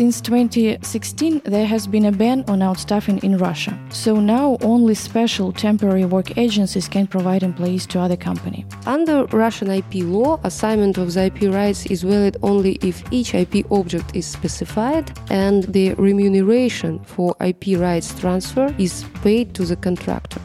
Since 2016, there has been a ban on outstaffing in Russia. So now only special temporary work agencies can provide employees to other company. Under Russian IP law, assignment of the IP rights is valid only if each IP object is specified and the remuneration for IP rights transfer is paid to the contractor.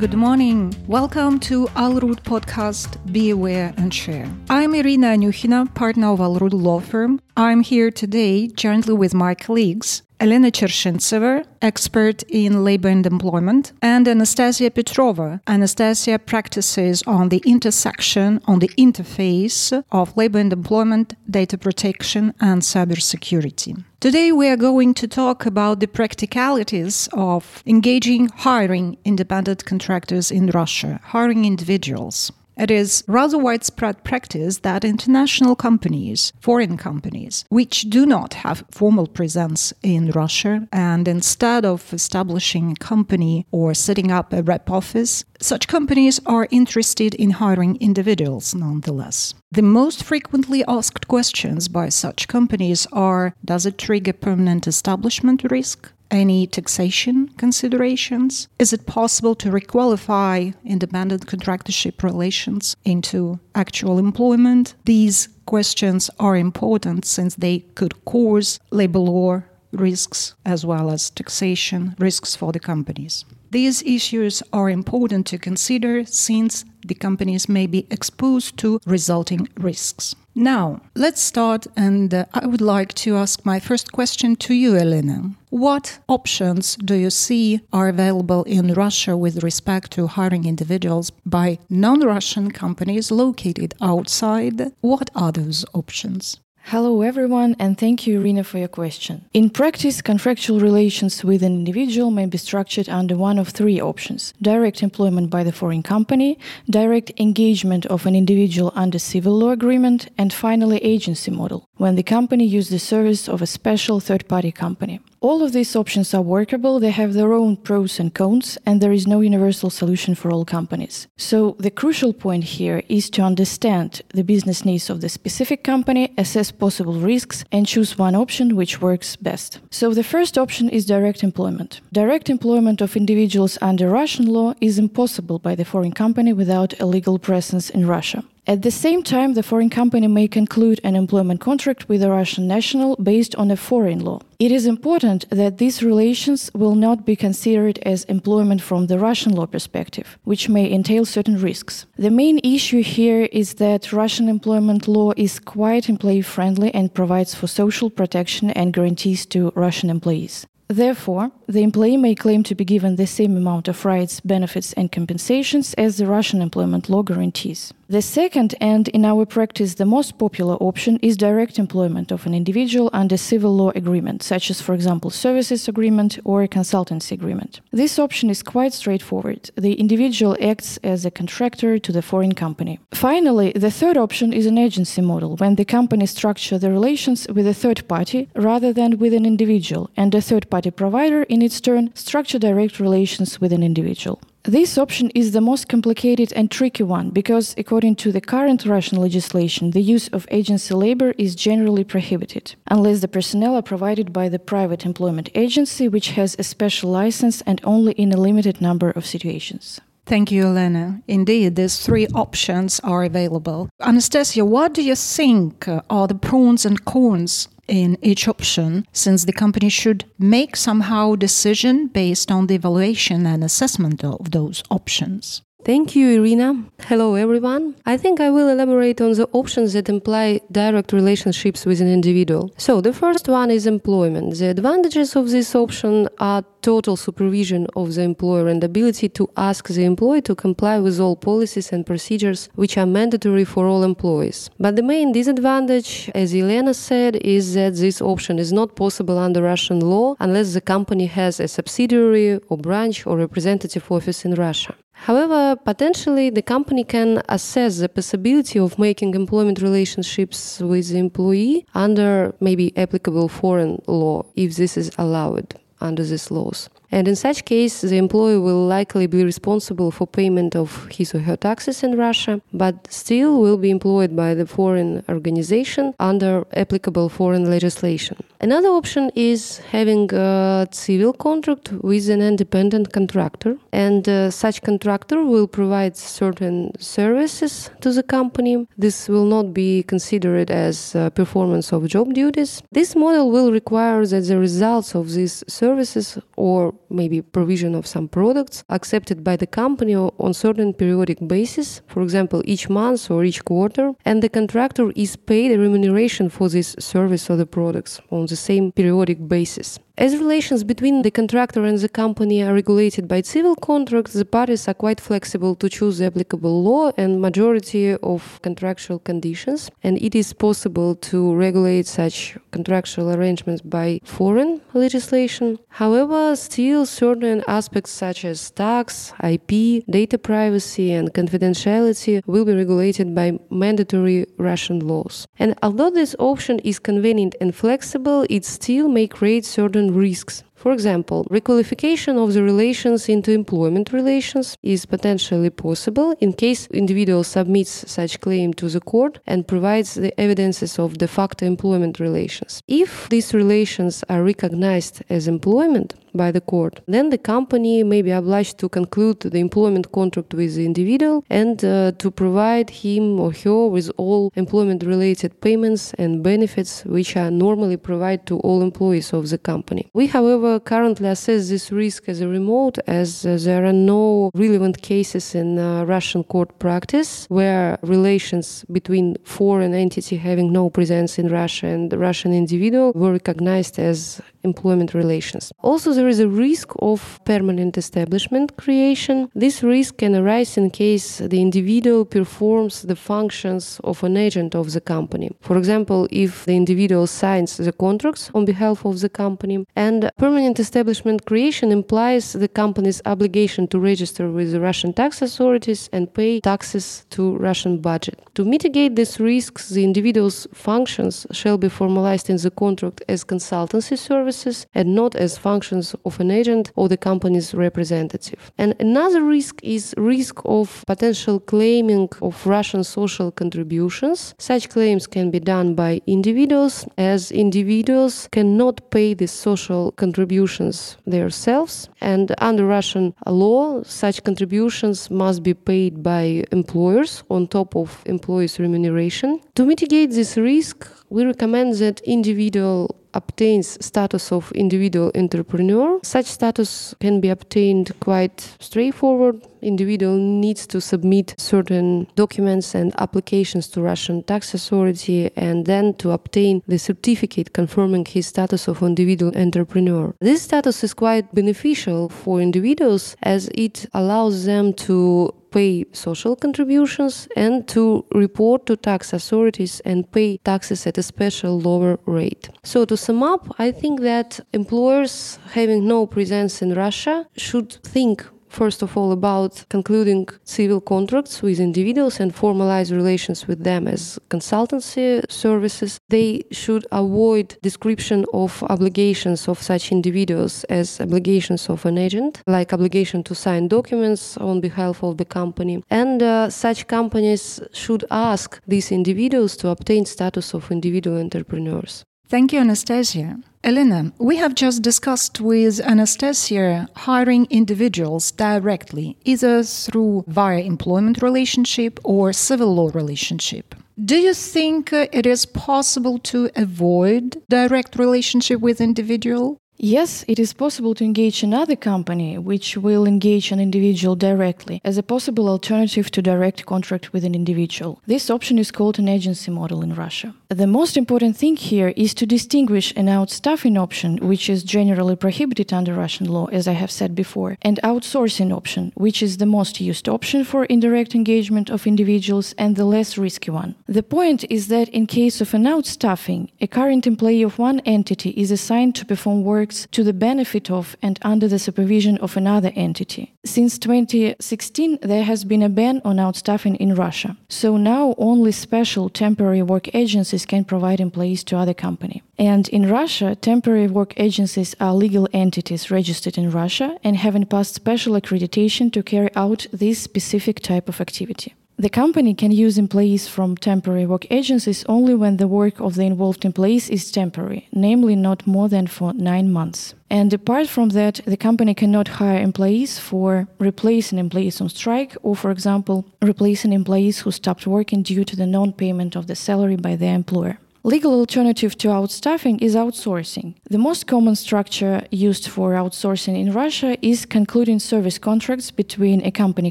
Good morning. Welcome to Alrud podcast Be Aware and Share. I'm Irina Anyukhina, partner of Alrud Law Firm. I'm here today jointly with my colleagues Elena Chershintseva, expert in labor and employment, and Anastasia Petrova. Anastasia practices on the intersection, on the interface of labor and employment, data protection, and cybersecurity. Today, we are going to talk about the practicalities of engaging hiring independent contractors in Russia, hiring individuals. It is rather widespread practice that international companies, foreign companies, which do not have formal presence in Russia, and instead of establishing a company or setting up a rep office, such companies are interested in hiring individuals nonetheless. The most frequently asked questions by such companies are Does it trigger permanent establishment risk? Any taxation considerations? Is it possible to requalify independent contractorship relations into actual employment? These questions are important since they could cause labor law risks as well as taxation risks for the companies. These issues are important to consider since the companies may be exposed to resulting risks. Now, let's start, and uh, I would like to ask my first question to you, Elena. What options do you see are available in Russia with respect to hiring individuals by non Russian companies located outside? What are those options? Hello, everyone, and thank you, Irina, for your question. In practice, contractual relations with an individual may be structured under one of three options direct employment by the foreign company, direct engagement of an individual under civil law agreement, and finally, agency model, when the company uses the service of a special third party company. All of these options are workable, they have their own pros and cons, and there is no universal solution for all companies. So, the crucial point here is to understand the business needs of the specific company, assess possible risks, and choose one option which works best. So, the first option is direct employment. Direct employment of individuals under Russian law is impossible by the foreign company without a legal presence in Russia. At the same time, the foreign company may conclude an employment contract with a Russian national based on a foreign law. It is important that these relations will not be considered as employment from the Russian law perspective, which may entail certain risks. The main issue here is that Russian employment law is quite employee friendly and provides for social protection and guarantees to Russian employees. Therefore, the employee may claim to be given the same amount of rights, benefits, and compensations as the Russian employment law guarantees. The second, and in our practice the most popular option, is direct employment of an individual under civil law agreement, such as, for example, services agreement or a consultancy agreement. This option is quite straightforward. The individual acts as a contractor to the foreign company. Finally, the third option is an agency model, when the company structure the relations with a third party rather than with an individual, and a third party provider, in its turn, structure direct relations with an individual. This option is the most complicated and tricky one because, according to the current Russian legislation, the use of agency labor is generally prohibited, unless the personnel are provided by the private employment agency, which has a special license and only in a limited number of situations. Thank you, Elena. Indeed, these three options are available. Anastasia, what do you think are the pros and cons in each option since the company should make somehow decision based on the evaluation and assessment of those options. Thank you, Irina. Hello, everyone. I think I will elaborate on the options that imply direct relationships with an individual. So, the first one is employment. The advantages of this option are total supervision of the employer and ability to ask the employee to comply with all policies and procedures which are mandatory for all employees. But the main disadvantage, as Elena said, is that this option is not possible under Russian law unless the company has a subsidiary or branch or representative office in Russia. However, potentially the company can assess the possibility of making employment relationships with the employee under maybe applicable foreign law if this is allowed under these laws. And in such case, the employee will likely be responsible for payment of his or her taxes in Russia, but still will be employed by the foreign organization under applicable foreign legislation. Another option is having a civil contract with an independent contractor, and uh, such contractor will provide certain services to the company. This will not be considered as uh, performance of job duties. This model will require that the results of these services or maybe provision of some products accepted by the company on certain periodic basis, for example, each month or each quarter, and the contractor is paid a remuneration for this service or the products on the same periodic basis. As relations between the contractor and the company are regulated by civil contracts, the parties are quite flexible to choose the applicable law and majority of contractual conditions, and it is possible to regulate such contractual arrangements by foreign legislation. However, still certain aspects such as tax, IP, data privacy, and confidentiality will be regulated by mandatory Russian laws. And although this option is convenient and flexible, it still may create certain risks. For example, requalification of the relations into employment relations is potentially possible in case individual submits such claim to the court and provides the evidences of de facto employment relations. If these relations are recognized as employment, by the court. Then the company may be obliged to conclude the employment contract with the individual and uh, to provide him or her with all employment related payments and benefits which are normally provided to all employees of the company. We, however, currently assess this risk as a remote as uh, there are no relevant cases in uh, Russian court practice where relations between foreign entity having no presence in Russia and the Russian individual were recognized as employment relations. Also, there is a risk of permanent establishment creation. This risk can arise in case the individual performs the functions of an agent of the company. For example, if the individual signs the contracts on behalf of the company, and permanent establishment creation implies the company's obligation to register with the Russian tax authorities and pay taxes to Russian budget. To mitigate these risks, the individual's functions shall be formalized in the contract as consultancy service services and not as functions of an agent or the company's representative. And another risk is risk of potential claiming of Russian social contributions. Such claims can be done by individuals as individuals cannot pay the social contributions themselves and under Russian law such contributions must be paid by employers on top of employees remuneration. To mitigate this risk, we recommend that individual obtains status of individual entrepreneur. Such status can be obtained quite straightforward. Individual needs to submit certain documents and applications to Russian tax authority and then to obtain the certificate confirming his status of individual entrepreneur. This status is quite beneficial for individuals as it allows them to pay social contributions and to report to tax authorities and pay taxes at a special lower rate. So to sum up, I think that employers having no presence in Russia should think first of all about concluding civil contracts with individuals and formalize relations with them as consultancy services. They should avoid description of obligations of such individuals as obligations of an agent, like obligation to sign documents on behalf of the company. And uh, such companies should ask these individuals to obtain status of individual entrepreneurs. Thank you, Anastasia. Elena, we have just discussed with Anastasia hiring individuals directly, either through via employment relationship or civil law relationship. Do you think uh, it is possible to avoid direct relationship with individual? Yes, it is possible to engage another company which will engage an individual directly as a possible alternative to direct contract with an individual. This option is called an agency model in Russia. The most important thing here is to distinguish an outstaffing option, which is generally prohibited under Russian law, as I have said before, and outsourcing option, which is the most used option for indirect engagement of individuals and the less risky one. The point is that in case of an outstaffing, a current employee of one entity is assigned to perform work to the benefit of and under the supervision of another entity. Since 2016, there has been a ban on outstaffing in Russia. So now only special temporary work agencies can provide employees to other company. And in Russia, temporary work agencies are legal entities registered in Russia and having passed special accreditation to carry out this specific type of activity. The company can use employees from temporary work agencies only when the work of the involved employees is temporary, namely not more than for nine months. And apart from that, the company cannot hire employees for replacing employees on strike or, for example, replacing employees who stopped working due to the non payment of the salary by their employer. Legal alternative to outstaffing is outsourcing. The most common structure used for outsourcing in Russia is concluding service contracts between a company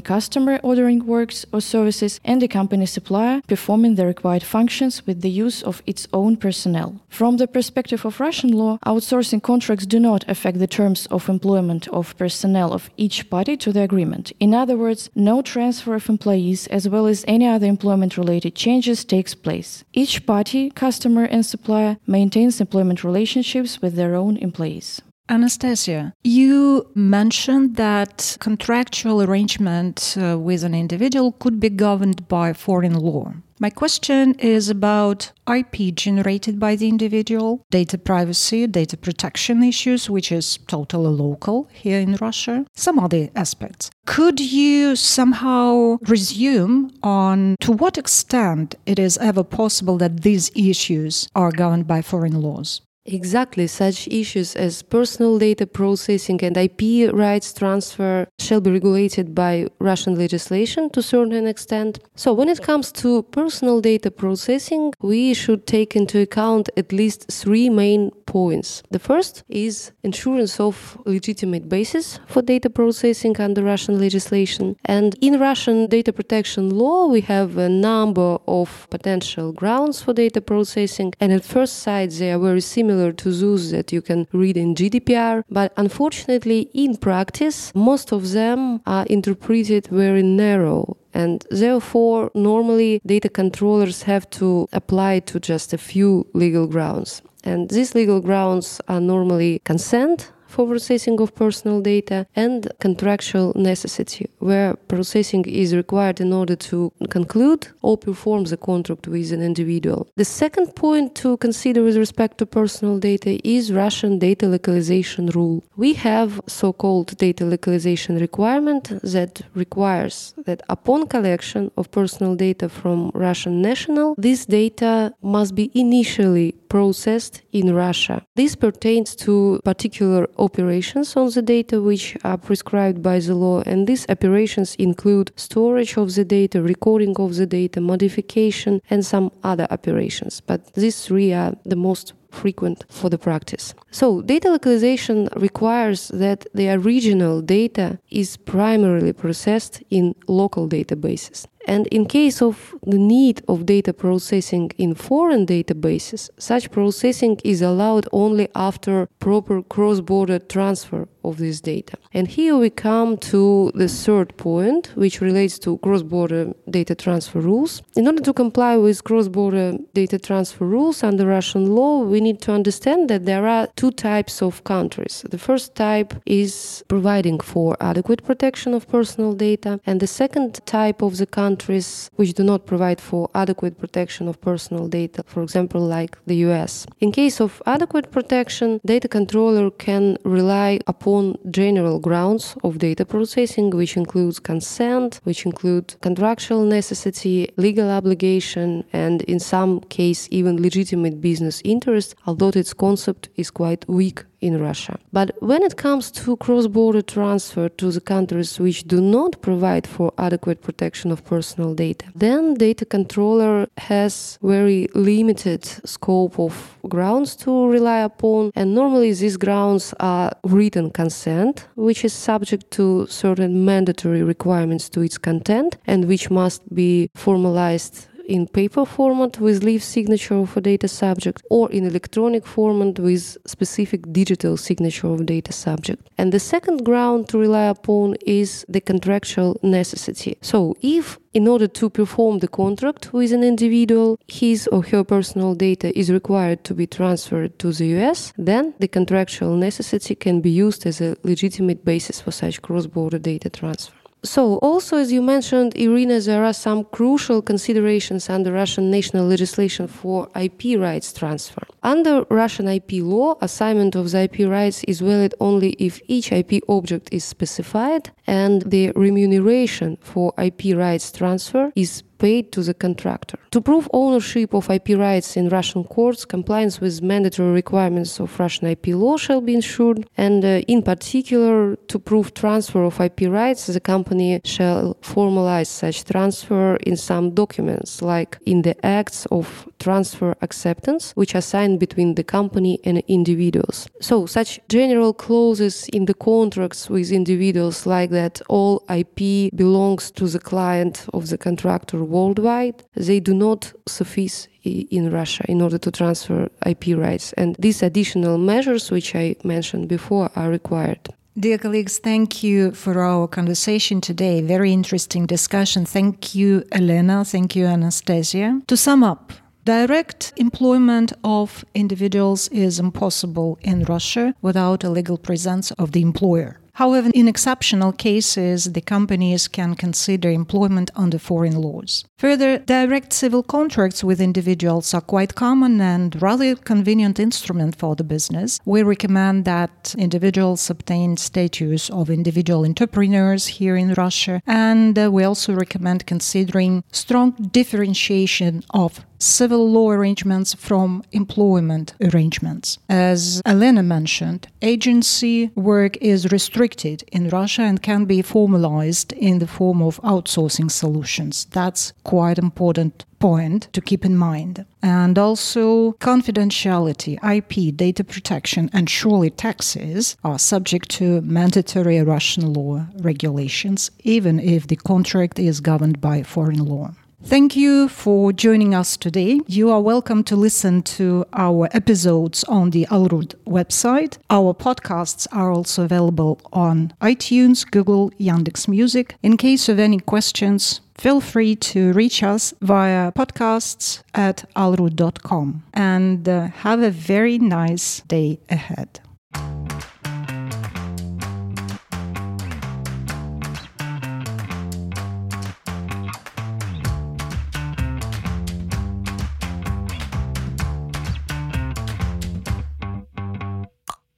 customer ordering works or services and a company supplier performing the required functions with the use of its own personnel. From the perspective of Russian law, outsourcing contracts do not affect the terms of employment of personnel of each party to the agreement. In other words, no transfer of employees as well as any other employment related changes takes place. Each party, customer customer and supplier maintains employment relationships with their own employees. Anastasia, you mentioned that contractual arrangement uh, with an individual could be governed by foreign law. My question is about IP generated by the individual, data privacy, data protection issues, which is totally local here in Russia, some other aspects. Could you somehow resume on to what extent it is ever possible that these issues are governed by foreign laws? Exactly, such issues as personal data processing and IP rights transfer shall be regulated by Russian legislation to a certain extent. So, when it comes to personal data processing, we should take into account at least three main points. The first is insurance of legitimate basis for data processing under Russian legislation. And in Russian data protection law, we have a number of potential grounds for data processing, and at first sight, they are very similar similar to those that you can read in GDPR, but unfortunately, in practice, most of them are interpreted very narrow and therefore normally data controllers have to apply to just a few legal grounds. And these legal grounds are normally consent for processing of personal data and contractual necessity, where processing is required in order to conclude or perform the contract with an individual. The second point to consider with respect to personal data is Russian data localization rule. We have so-called data localization requirement that requires that upon collection of personal data from Russian national, this data must be initially processed in Russia. This pertains to particular operations on the data which are prescribed by the law, and these operations include storage of the data, recording of the data, modification, and some other operations. But these three are the most frequent for the practice. So, data localization requires that the original data is primarily processed in local databases. And in case of the need of data processing in foreign databases, such processing is allowed only after proper cross-border transfer of this data. And here we come to the third point, which relates to cross-border data transfer rules. In order to comply with cross-border data transfer rules under Russian law, we need to understand that there are two types of countries. The first type is providing for adequate protection of personal data, and the second type of the countries which do not provide for adequate protection of personal data, for example, like the US. In case of adequate protection, data controller can rely upon general grounds of data processing, which includes consent, which include contractual necessity, legal obligation, and in some case even legitimate business interest, although its concept is quite weak in Russia. But when it comes to cross border transfer to the countries which do not provide for adequate protection of personal data, then data controller has very limited scope of grounds to rely upon. And normally these grounds are written consent, which is subject to certain mandatory requirements to its content and which must be formalized in paper format with leaf signature of a data subject or in electronic format with specific digital signature of data subject. And the second ground to rely upon is the contractual necessity. So if in order to perform the contract with an individual, his or her personal data is required to be transferred to the US, then the contractual necessity can be used as a legitimate basis for such cross border data transfer. So, also as you mentioned, Irina, there are some crucial considerations under Russian national legislation for IP rights transfer. Under Russian IP law, assignment of the IP rights is valid only if each IP object is specified and the remuneration for IP rights transfer is paid to the contractor. To prove ownership of IP rights in Russian courts, compliance with mandatory requirements of Russian IP law shall be ensured, and uh, in particular, to prove transfer of IP rights, the company shall formalize such transfer in some documents, like in the acts of transfer acceptance, which are signed between the company and individuals. So, such general clauses in the contracts with individuals, like that all IP belongs to the client of the contractor worldwide, they do not suffice in Russia in order to transfer IP rights. And these additional measures, which I mentioned before, are required. Dear colleagues, thank you for our conversation today. Very interesting discussion. Thank you, Elena. Thank you, Anastasia. To sum up, Direct employment of individuals is impossible in Russia without a legal presence of the employer. However, in exceptional cases, the companies can consider employment under foreign laws. Further, direct civil contracts with individuals are quite common and rather convenient instrument for the business. We recommend that individuals obtain status of individual entrepreneurs here in Russia, and uh, we also recommend considering strong differentiation of civil law arrangements from employment arrangements. As Elena mentioned, agency work is restricted in Russia and can be formalized in the form of outsourcing solutions. That's quite important point to keep in mind. And also, confidentiality, IP, data protection, and surely taxes are subject to mandatory Russian law regulations, even if the contract is governed by foreign law. Thank you for joining us today. You are welcome to listen to our episodes on the Alrud website. Our podcasts are also available on iTunes, Google, Yandex Music. In case of any questions, feel free to reach us via podcasts at alrud.com and uh, have a very nice day ahead.